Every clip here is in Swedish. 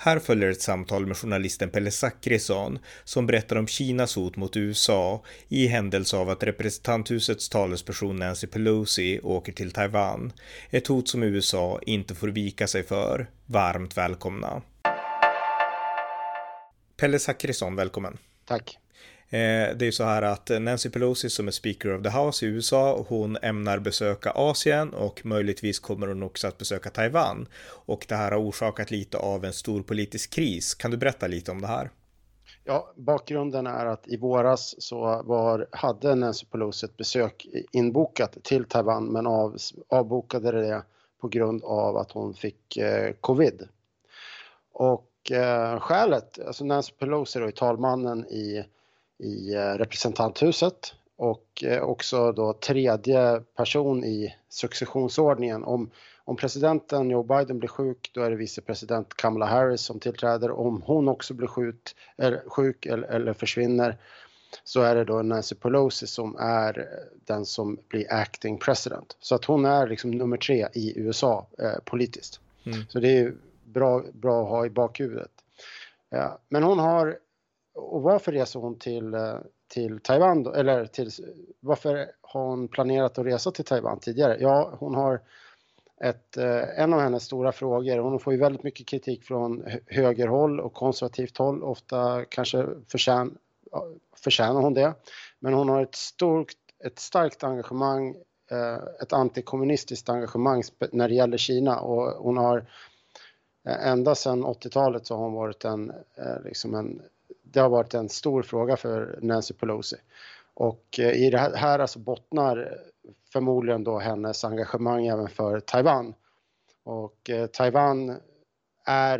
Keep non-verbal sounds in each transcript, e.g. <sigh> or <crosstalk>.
Här följer ett samtal med journalisten Pelle Zackrisson som berättar om Kinas hot mot USA i händelse av att representanthusets talesperson Nancy Pelosi åker till Taiwan. Ett hot som USA inte får vika sig för. Varmt välkomna. Pelle Zackrisson, välkommen. Tack. Eh, det är så här att Nancy Pelosi som är Speaker of the House i USA, hon ämnar besöka Asien och möjligtvis kommer hon också att besöka Taiwan. Och det här har orsakat lite av en stor politisk kris. Kan du berätta lite om det här? Ja, bakgrunden är att i våras så var, hade Nancy Pelosi ett besök inbokat till Taiwan men av, avbokade det på grund av att hon fick eh, covid. Och eh, skälet, alltså Nancy Pelosi då är talmannen i i eh, representanthuset och eh, också då tredje person i successionsordningen. Om, om presidenten Joe Biden blir sjuk då är det vicepresident Kamala Harris som tillträder. Om hon också blir sjuk, eller, sjuk eller, eller försvinner så är det då Nancy Pelosi som är den som blir acting president. Så att hon är liksom nummer tre i USA eh, politiskt. Mm. Så det är bra, bra att ha i bakhuvudet. Ja, men hon har och varför reser hon till, eh, till Taiwan då? Eller till, varför har hon planerat att resa till Taiwan tidigare? Ja, hon har ett, eh, en av hennes stora frågor, hon får ju väldigt mycket kritik från högerhåll och konservativt håll, ofta kanske förtjän, förtjänar hon det. Men hon har ett, stort, ett starkt engagemang, eh, ett antikommunistiskt engagemang när det gäller Kina och hon har ända sedan 80-talet så har hon varit en, liksom en det har varit en stor fråga för Nancy Pelosi. Och eh, i det här, alltså bottnar förmodligen då hennes engagemang även för Taiwan. Och eh, Taiwan är,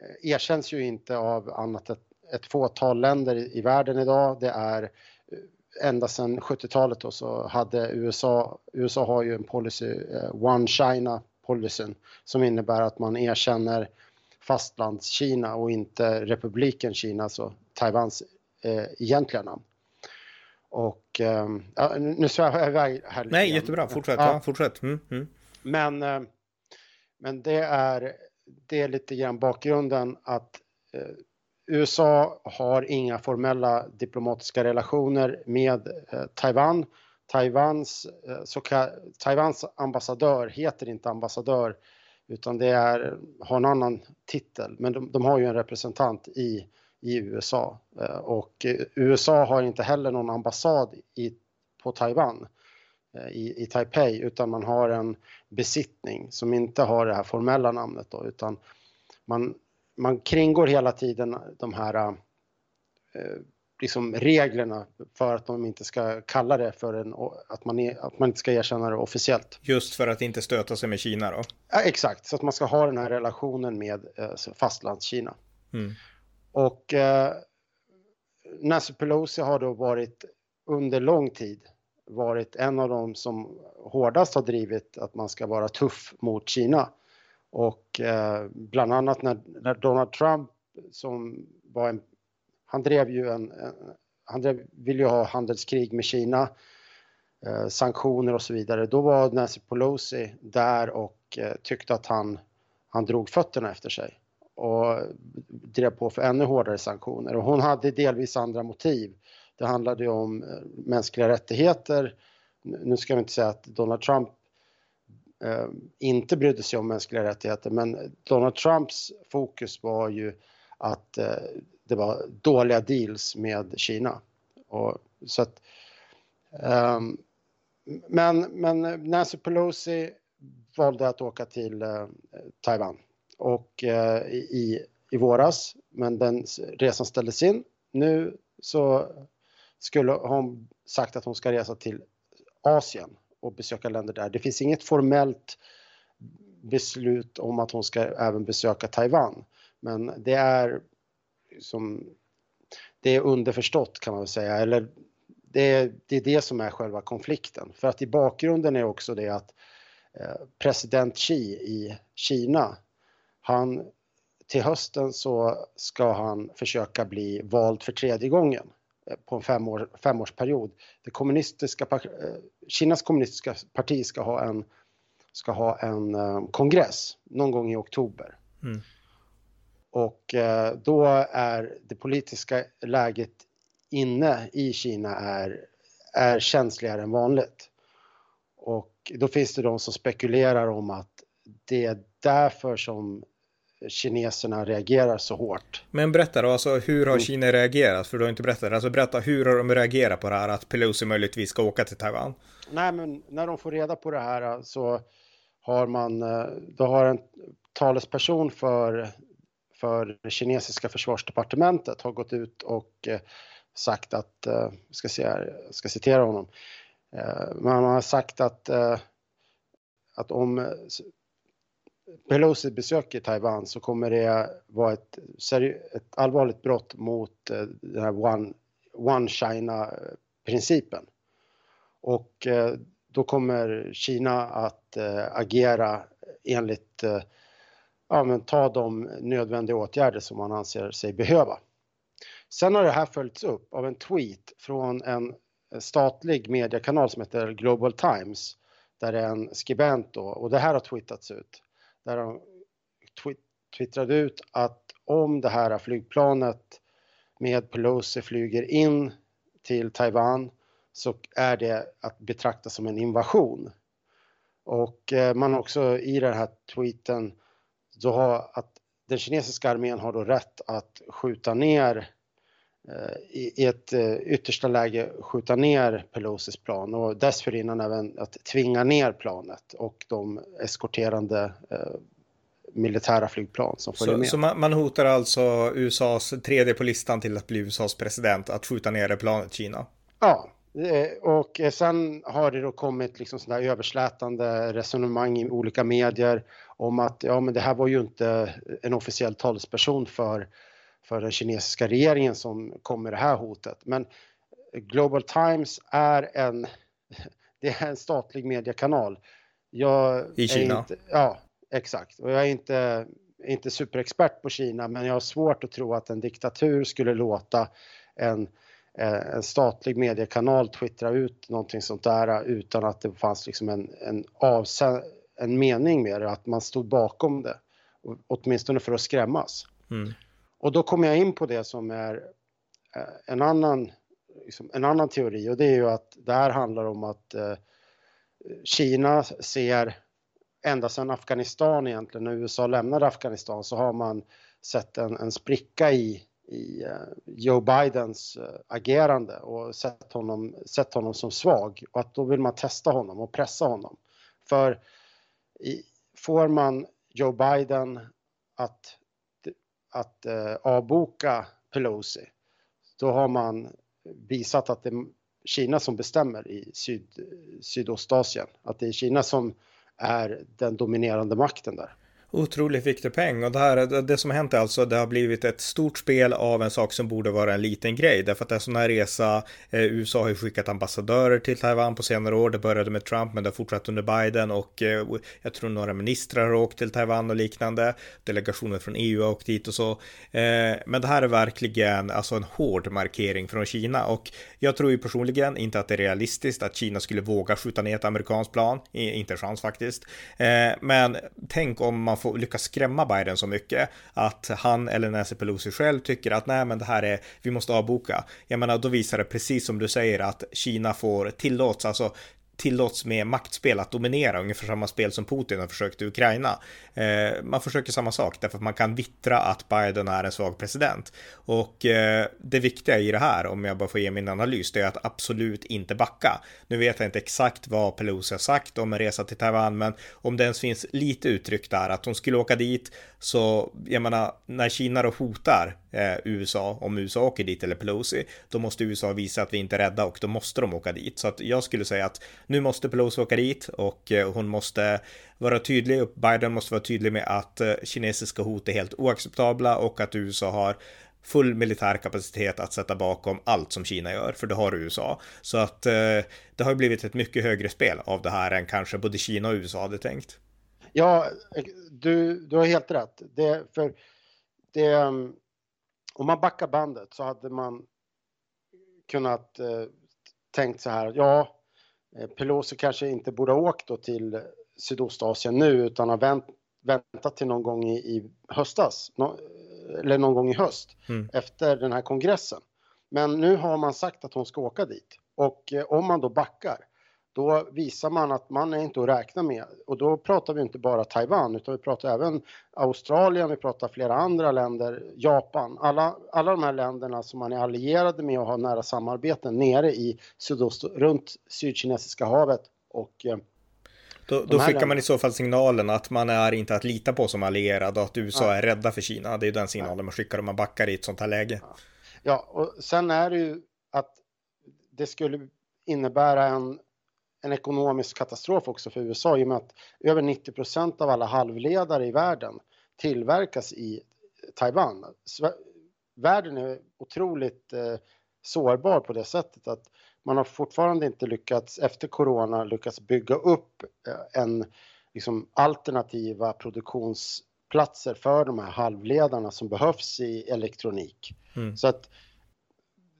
eh, erkänns ju inte av annat ett, ett fåtal länder i, världen idag. Det är ända sedan 70-talet då så hade USA, USA har ju en policy, One China policyn, som innebär att man erkänner fastlandskina och inte republiken Kina, alltså Taiwans eh, egentliga namn. Och eh, nu svävar jag iväg här lite Nej, jättebra. Fortsätt. Ja. ja fortsätt. Mm, mm. Men, eh, men det är, det är lite grann bakgrunden att eh, USA har inga formella diplomatiska relationer med eh, Taiwan. Taiwans, eh, så Taiwans ambassadör heter inte ambassadör utan det är, har en annan titel. Men de, de har ju en representant i i USA. Eh, och USA har inte heller någon ambassad i, på Taiwan, eh, i, i Taipei, utan man har en besittning som inte har det här formella namnet då, utan man, man kringgår hela tiden de här eh, liksom reglerna för att de inte ska kalla det för en, att man, är, att man inte ska erkänna det officiellt. Just för att inte stöta sig med Kina då? Ja, exakt, så att man ska ha den här relationen med eh, fastlandskina. Mm. Och eh, Nancy Pelosi har då varit under lång tid varit en av dem som hårdast har drivit att man ska vara tuff mot Kina. Och eh, bland annat när, när, Donald Trump som var en, han drev ju en, en han drev, ville ju ha handelskrig med Kina, eh, sanktioner och så vidare. Då var Nancy Pelosi där och eh, tyckte att han, han drog fötterna efter sig och drev på för ännu hårdare sanktioner. Och hon hade delvis andra motiv. Det handlade ju om eh, mänskliga rättigheter. Nu ska vi inte säga att Donald Trump eh, inte brydde sig om mänskliga rättigheter, men Donald Trumps fokus var ju att eh, det var dåliga deals med Kina. Och, så att, um, men, men Nancy Pelosi valde att åka till uh, Taiwan och uh, i, i våras, men den resan ställdes in. Nu så skulle hon sagt att hon ska resa till Asien och besöka länder där. Det finns inget formellt beslut om att hon ska även besöka Taiwan, men det är som det är underförstått kan man väl säga, eller det är, det är det som är själva konflikten. För att i bakgrunden är också det att eh, president Xi i Kina Han, till hösten så ska han försöka bli vald för tredje gången eh, på en femårs, femårsperiod. Det kommunistiska, eh, Kinas kommunistiska parti ska ha en, ska ha en kongress någon gång i oktober. Mm. Och uh, då är det politiska läget inne i Kina är, är känsligare än vanligt. Och då finns det de som spekulerar om att det är därför som kineserna reagerar så hårt. Men berätta då, alltså hur har mm. Kina reagerat? För du har inte berättat. Alltså berätta, hur har de reagerat på det här att Pelosi möjligtvis ska åka till Taiwan? Nej, men när de får reda på det här så har man, eh, då har en talesperson för, för det kinesiska försvarsdepartementet har gått ut och eh, sagt att, eh, ska, se här, ska citera honom, eh, man har sagt att, att om Pelosi besöker Taiwan så kommer det vara ett, ett allvarligt brott mot den här One, One China-principen. Och då kommer Kina att agera enligt, ja men ta de nödvändiga åtgärder som man anser sig behöva. Sen har det här följts upp av en tweet från en statlig mediekanal som heter Global Times där det är en skribent då, och det här har twittats ut där de twittrade ut att om det här flygplanet med Pelosi flyger in till Taiwan så är det att betrakta som en invasion. Och eh, man har också i den här tweeten då har att den kinesiska armén har då rätt att skjuta ner eh, i ett eh, yttersta läge skjuta ner Pelosis plan och dessförinnan även att tvinga ner planet och de eskorterande militära flygplan som följer så, med. Så man, man, hotar alltså USAs tredje på listan till att bli USAs president att skjuta ner planet Kina? Ja, och sen har det då kommit liksom sådana överslätande resonemang i olika medier om att ja, men det här var ju inte en officiell talesperson för, för den kinesiska regeringen som kom med det här hotet. Men Global Times är en, <laughs> det är en statlig mediekanal. Jag I Kina? Inte, ja, Exakt, och jag är inte, inte superexpert på Kina men jag har svårt att tro att en diktatur skulle låta en, eh, en statlig mediekanal twittra ut någonting sånt där utan att det fanns liksom en, en, avsä- en mening med det, att man stod bakom det. Åtminstone för att skrämmas. Mm. Och då kommer jag in på det som är eh, en annan, liksom, en annan teori och det är ju att det här handlar om att eh, Kina ser ända sedan Afghanistan egentligen, när USA lämnade Afghanistan så har man sett en, en spricka i, i eh, Joe Bidens eh, agerande och sett honom, sett honom som svag och att då vill man testa honom och pressa honom. För i, får man Joe Biden att, att uh, avboka Pelosi, då har man visat att det är Kina som bestämmer i Syd, Sydostasien. Att det är Kina som är den dominerande makten där. Otroligt viktig peng och det här, det som har hänt är alltså, det har blivit ett stort spel av en sak som borde vara en liten grej. Därför att en sån här resa, eh, USA har ju skickat ambassadörer till Taiwan på senare år. Det började med Trump men det har fortsatt under Biden och eh, jag tror några ministrar har åkt till Taiwan och liknande. Delegationer från EU har åkt dit och så. Eh, men det här är verkligen alltså en hård markering från Kina och jag tror ju personligen inte att det är realistiskt att Kina skulle våga skjuta ner ett amerikanskt plan. Inte en chans faktiskt. Eh, men tänk om man får lyckas skrämma Biden så mycket att han eller Nancy Pelosi själv tycker att nej, men det här är, vi måste avboka. Jag menar, då visar det precis som du säger att Kina får tillåts, alltså tillåts med maktspel att dominera, ungefär samma spel som Putin har försökt i Ukraina. Eh, man försöker samma sak därför att man kan vittra att Biden är en svag president. Och eh, det viktiga i det här, om jag bara får ge min analys, det är att absolut inte backa. Nu vet jag inte exakt vad Pelosi har sagt om en resa till Taiwan, men om det ens finns lite uttryck där att hon skulle åka dit, så jag menar, när Kina då hotar eh, USA, om USA åker dit eller Pelosi, då måste USA visa att vi inte är rädda och då måste de åka dit. Så att jag skulle säga att nu måste Pelosi åka dit och eh, hon måste vara tydlig Biden måste vara tydlig med att eh, kinesiska hot är helt oacceptabla och att USA har full militär kapacitet att sätta bakom allt som Kina gör, för det har USA. Så att eh, det har blivit ett mycket högre spel av det här än kanske både Kina och USA hade tänkt. Ja, eh, du, du har helt rätt. Det, för det, mm, om man backar bandet så hade man kunnat eh, tänkt så här, ja, eh, Pelosi kanske inte borde ha åkt då till Sydostasien nu utan har vänt, väntat till någon gång i, i höstas, no, eller någon gång i höst mm. efter den här kongressen. Men nu har man sagt att hon ska åka dit och eh, om man då backar då visar man att man är inte att räkna med. Och då pratar vi inte bara Taiwan utan vi pratar även Australien, vi pratar flera andra länder, Japan. Alla, alla de här länderna som man är allierade med och har nära samarbeten nere i sydost, runt Sydkinesiska havet och eh, då, då skickar man i så fall signalen att man är inte att lita på som allierad och att USA ja. är rädda för Kina. Det är den signalen ja. man skickar om man backar i ett sånt här läge. Ja, och sen är det ju att det skulle innebära en en ekonomisk katastrof också för USA i och med att över 90 procent av alla halvledare i världen tillverkas i Taiwan. Världen är otroligt eh, sårbar på det sättet att man har fortfarande inte lyckats efter corona lyckats bygga upp eh, en liksom, alternativa produktionsplatser för de här halvledarna som behövs i elektronik. Mm. Så att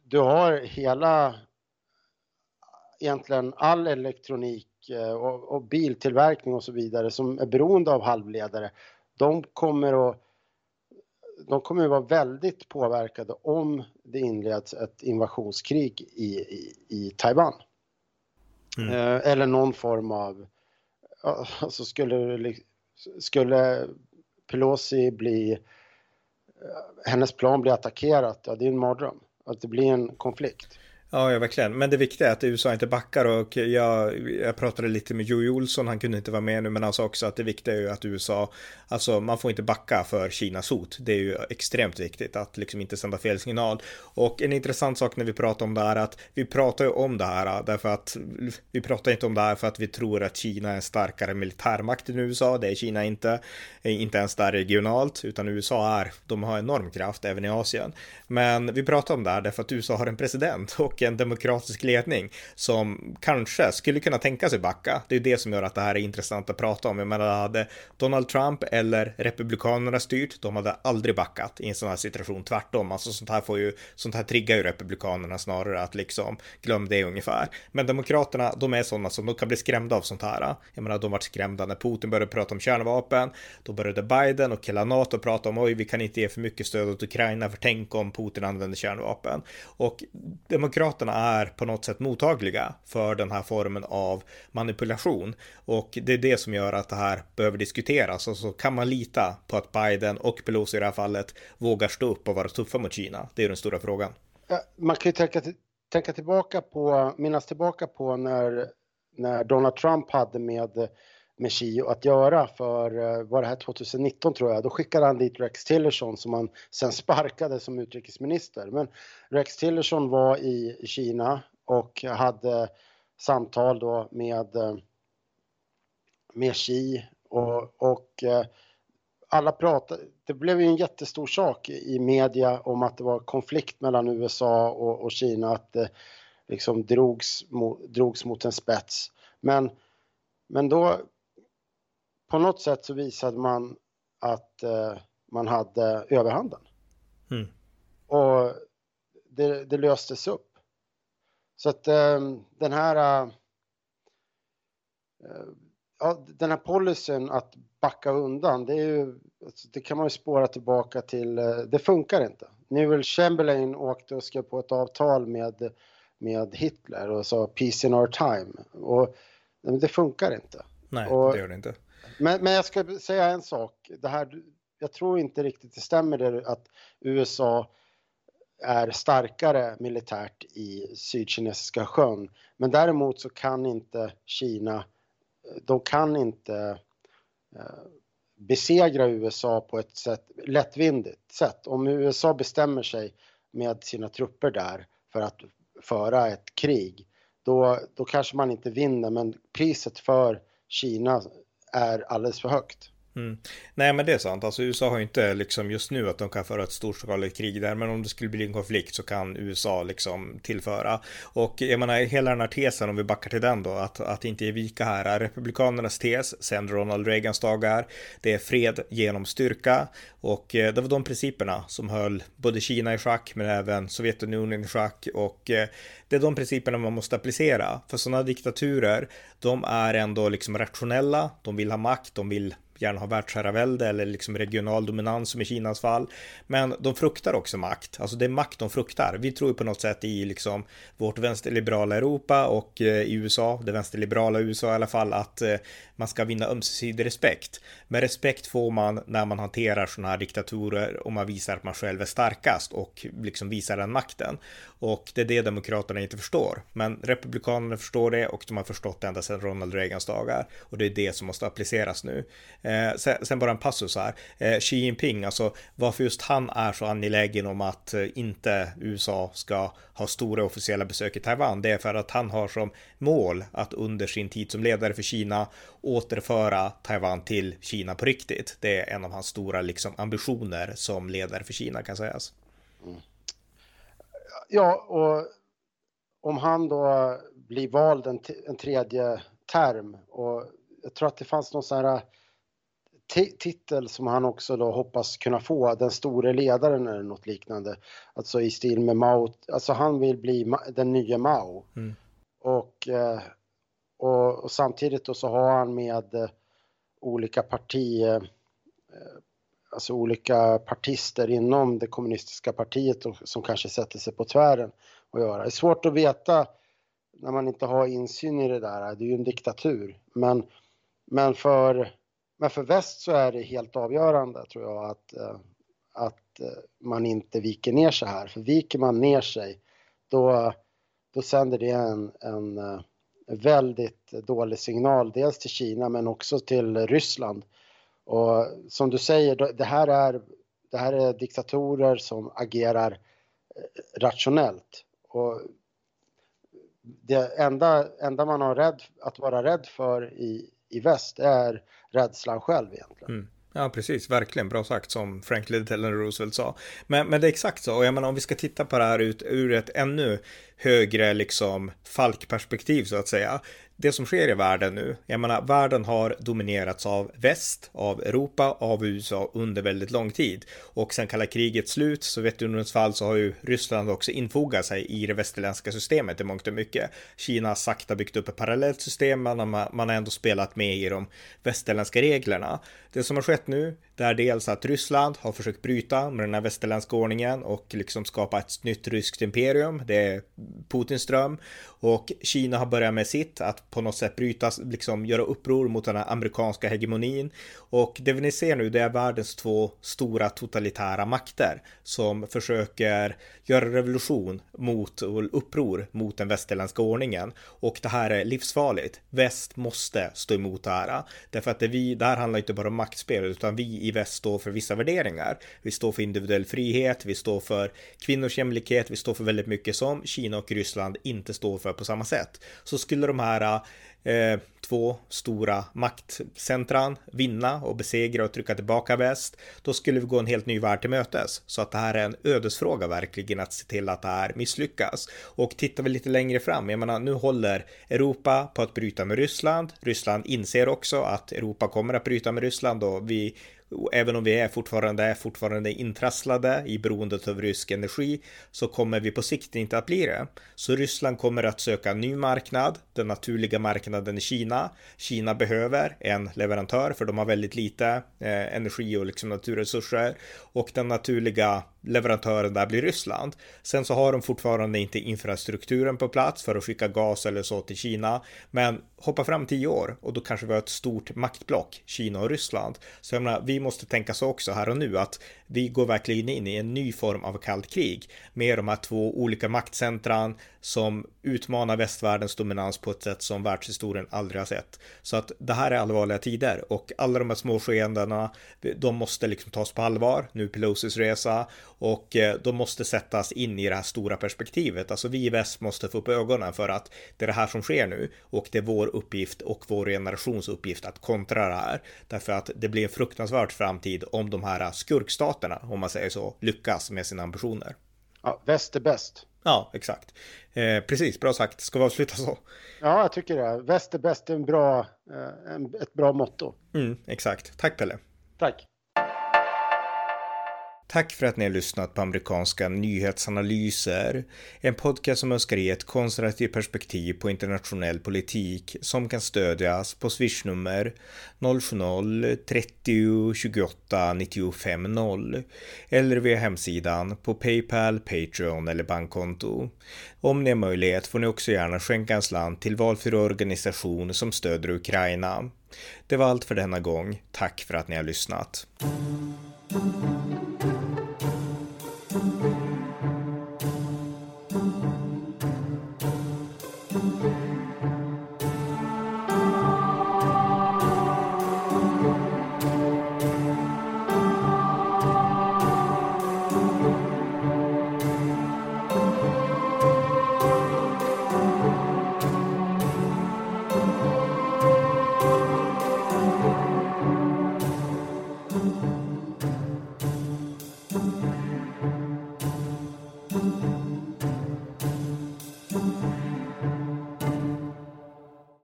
du har hela egentligen all elektronik eh, och, och, biltillverkning och så vidare som är beroende av halvledare, de kommer att de kommer att vara väldigt påverkade om det inleds ett invasionskrig i, i, i Taiwan. Mm. Eh, eller någon form av, alltså skulle, skulle Pelosi bli, eh, hennes plan bli attackerat, ja det är en mardröm. Att det blir en konflikt. Ja, ja, verkligen. Men det viktiga är att USA inte backar och jag, jag pratade lite med Joey Olsson, han kunde inte vara med nu, men han sa också att det viktiga är ju att USA, alltså man får inte backa för Kinas hot. Det är ju extremt viktigt att liksom inte sända fel signal. Och en intressant sak när vi pratar om det här är att vi pratar ju om det här därför att vi pratar inte om det här för att vi tror att Kina är en starkare militärmakt än USA. Det är Kina inte, inte ens där regionalt, utan USA är, de har enorm kraft även i Asien. Men vi pratar om det här därför att USA har en president och en demokratisk ledning som kanske skulle kunna tänka sig backa. Det är det som gör att det här är intressant att prata om. Jag menar, hade Donald Trump eller Republikanerna styrt, de hade aldrig backat i en sån här situation. Tvärtom, alltså sånt här får ju, sånt här triggar ju Republikanerna snarare att liksom glöm det ungefär. Men Demokraterna, de är sådana som de kan bli skrämda av sånt här. Jag menar, de vart skrämda när Putin började prata om kärnvapen. Då började Biden och hela NATO prata om oj, vi kan inte ge för mycket stöd åt Ukraina, för tänk om Putin använder kärnvapen. Och Demokraterna är på något sätt mottagliga för den här formen av manipulation. Och det är det som gör att det här behöver diskuteras. Och så kan man lita på att Biden och Pelosi i det här fallet vågar stå upp och vara tuffa mot Kina. Det är den stora frågan. Ja, man kan ju tänka, tänka tillbaka på, minnas tillbaka på när, när Donald Trump hade med med Xi att göra för, eh, var det här 2019 tror jag, då skickade han dit Rex Tillerson som han sen sparkade som utrikesminister. Men Rex Tillerson var i Kina och hade samtal då med, eh, med Xi och, och eh, alla pratade, det blev ju en jättestor sak i media om att det var konflikt mellan USA och, och Kina, att det liksom drogs, drogs mot en spets. Men, men då på något sätt så visade man att eh, man hade överhanden. Mm. Och det, det, löstes upp. Så att eh, den här eh, ja, den här policyn att backa undan, det, är ju, alltså, det kan man ju spåra tillbaka till, eh, det funkar inte. Newell Chamberlain åkte och skrev på ett avtal med, med Hitler och sa peace in our time. Och det funkar inte. Nej, och, det gör det inte. Men, men jag ska säga en sak. Det här, jag tror inte riktigt det stämmer det att USA är starkare militärt i Sydkinesiska sjön. Men däremot så kan inte Kina, de kan inte eh, besegra USA på ett sätt, lättvindigt sätt. Om USA bestämmer sig med sina trupper där för att föra ett krig, då, då kanske man inte vinner, men priset för Kina är alldeles för högt. Mm. Nej men det är sant, alltså USA har ju inte liksom just nu att de kan föra ett storskaligt krig där, men om det skulle bli en konflikt så kan USA liksom tillföra. Och jag menar hela den här tesen, om vi backar till den då, att, att inte ge vika här, republikanernas tes sen Ronald Reagans dagar, det är fred genom styrka och eh, det var de principerna som höll både Kina i schack men även Sovjetunionen i schack och eh, det är de principerna man måste applicera. För sådana diktaturer, de är ändå liksom rationella, de vill ha makt, de vill gärna ha världsherravälde eller liksom regional dominans som i Kinas fall. Men de fruktar också makt, alltså det är makt de fruktar. Vi tror på något sätt i liksom vårt vänsterliberala Europa och eh, i USA, det vänsterliberala USA i alla fall, att eh, man ska vinna ömsesidig respekt. Men respekt får man när man hanterar sådana här diktatorer och man visar att man själv är starkast och liksom visar den makten. Och det är det demokraterna inte förstår. Men republikanerna förstår det och de har förstått det ända sedan Ronald Reagans dagar. Och det är det som måste appliceras nu. Eh, sen, sen, bara en passus här. Eh, Xi Jinping, alltså varför just han är så angelägen om att eh, inte USA ska ha stora officiella besök i Taiwan, det är för att han har som mål att under sin tid som ledare för Kina återföra Taiwan till Kina på riktigt. Det är en av hans stora liksom, ambitioner som ledare för Kina kan sägas. Mm. Ja, och om han då blir vald en, en tredje term och jag tror att det fanns någon sån här titel som han också då hoppas kunna få, den store ledaren eller något liknande. Alltså i stil med Mao, alltså han vill bli den nya Mao. Mm. Och, eh, och, och, samtidigt då så har han med eh, olika parti, alltså olika partister inom det kommunistiska partiet som kanske sätter sig på tvären och göra. Det är svårt att veta när man inte har insyn i det där, det är ju en diktatur. Men, men för men för väst så är det helt avgörande tror jag att, eh, att eh, man inte viker ner sig här. För viker man ner sig då, då sänder det en, en, eh, väldigt dålig signal. Dels till Kina men också till Ryssland. Och som du säger, det här är, det här är diktatorer som agerar eh, rationellt. Och det enda, enda man har rädd, att vara rädd för i, i väst är rädslan själv egentligen. Mm. Ja, precis. Verkligen bra sagt som Franklin Delano Roosevelt sa. Men, men det är exakt så. Och jag menar om vi ska titta på det här ut, ur ett ännu högre liksom falkperspektiv så att säga det som sker i världen nu, jag menar världen har dominerats av väst, av Europa, av USA under väldigt lång tid. Och sen kalla krigets slut, Sovjetunionens fall, så har ju Ryssland också infogat sig i det västerländska systemet i mångt och mycket. Kina har sakta byggt upp ett parallellt system, men man har ändå spelat med i de västerländska reglerna. Det som har skett nu, det är dels att Ryssland har försökt bryta med den här västerländska ordningen och liksom skapa ett nytt ryskt imperium. Det är Putins dröm. Och Kina har börjat med sitt, att på något sätt bryta, liksom göra uppror mot den här amerikanska hegemonin. Och det vi ni ser nu, det är världens två stora totalitära makter som försöker göra revolution mot och uppror mot den västerländska ordningen. Och det här är livsfarligt. Väst måste stå emot det här. Därför att det, vi, det här handlar inte bara om maktspel, utan vi i väst står för vissa värderingar. Vi står för individuell frihet, vi står för kvinnors jämlikhet, vi står för väldigt mycket som Kina och Ryssland inte står för på samma sätt. Så skulle de här eh, två stora maktcentran vinna och besegra och trycka tillbaka väst, då skulle vi gå en helt ny värld till mötes. Så att det här är en ödesfråga verkligen att se till att det här misslyckas. Och tittar vi lite längre fram, jag menar nu håller Europa på att bryta med Ryssland. Ryssland inser också att Europa kommer att bryta med Ryssland och vi även om vi är fortfarande, är fortfarande intrasslade i beroendet av rysk energi så kommer vi på sikt inte att bli det. Så Ryssland kommer att söka en ny marknad, den naturliga marknaden i Kina. Kina behöver en leverantör för de har väldigt lite eh, energi och liksom naturresurser och den naturliga leverantören där blir Ryssland. Sen så har de fortfarande inte infrastrukturen på plats för att skicka gas eller så till Kina. Men hoppa fram tio år och då kanske vi har ett stort maktblock, Kina och Ryssland. Så jag menar, vi måste tänka så också här och nu att vi går verkligen in i en ny form av kallt krig med de här två olika maktcentran som utmanar västvärldens dominans på ett sätt som världshistorien aldrig har sett. Så att det här är allvarliga tider och alla de här små skeendena, de måste liksom tas på allvar. Nu Pelosis resa och eh, de måste sättas in i det här stora perspektivet. Alltså vi i väst måste få upp ögonen för att det är det här som sker nu och det är vår uppgift och vår generations uppgift att kontra det här. Därför att det blir en fruktansvärd framtid om de här skurkstaterna, om man säger så, lyckas med sina ambitioner. Ja, väst är bäst. Ja, exakt. Eh, precis, bra sagt. Ska vi avsluta så? Ja, jag tycker det. Väst är bäst är en bra, eh, en, ett bra motto. Mm, exakt. Tack Pelle. Tack. Tack för att ni har lyssnat på amerikanska nyhetsanalyser. En podcast som önskar ge ett konservativt perspektiv på internationell politik som kan stödjas på swishnummer 070-30 28 95 0 eller via hemsidan på Paypal, Patreon eller bankkonto. Om ni har möjlighet får ni också gärna skänka en slant till valfri organisation som stöder Ukraina. Det var allt för denna gång. Tack för att ni har lyssnat.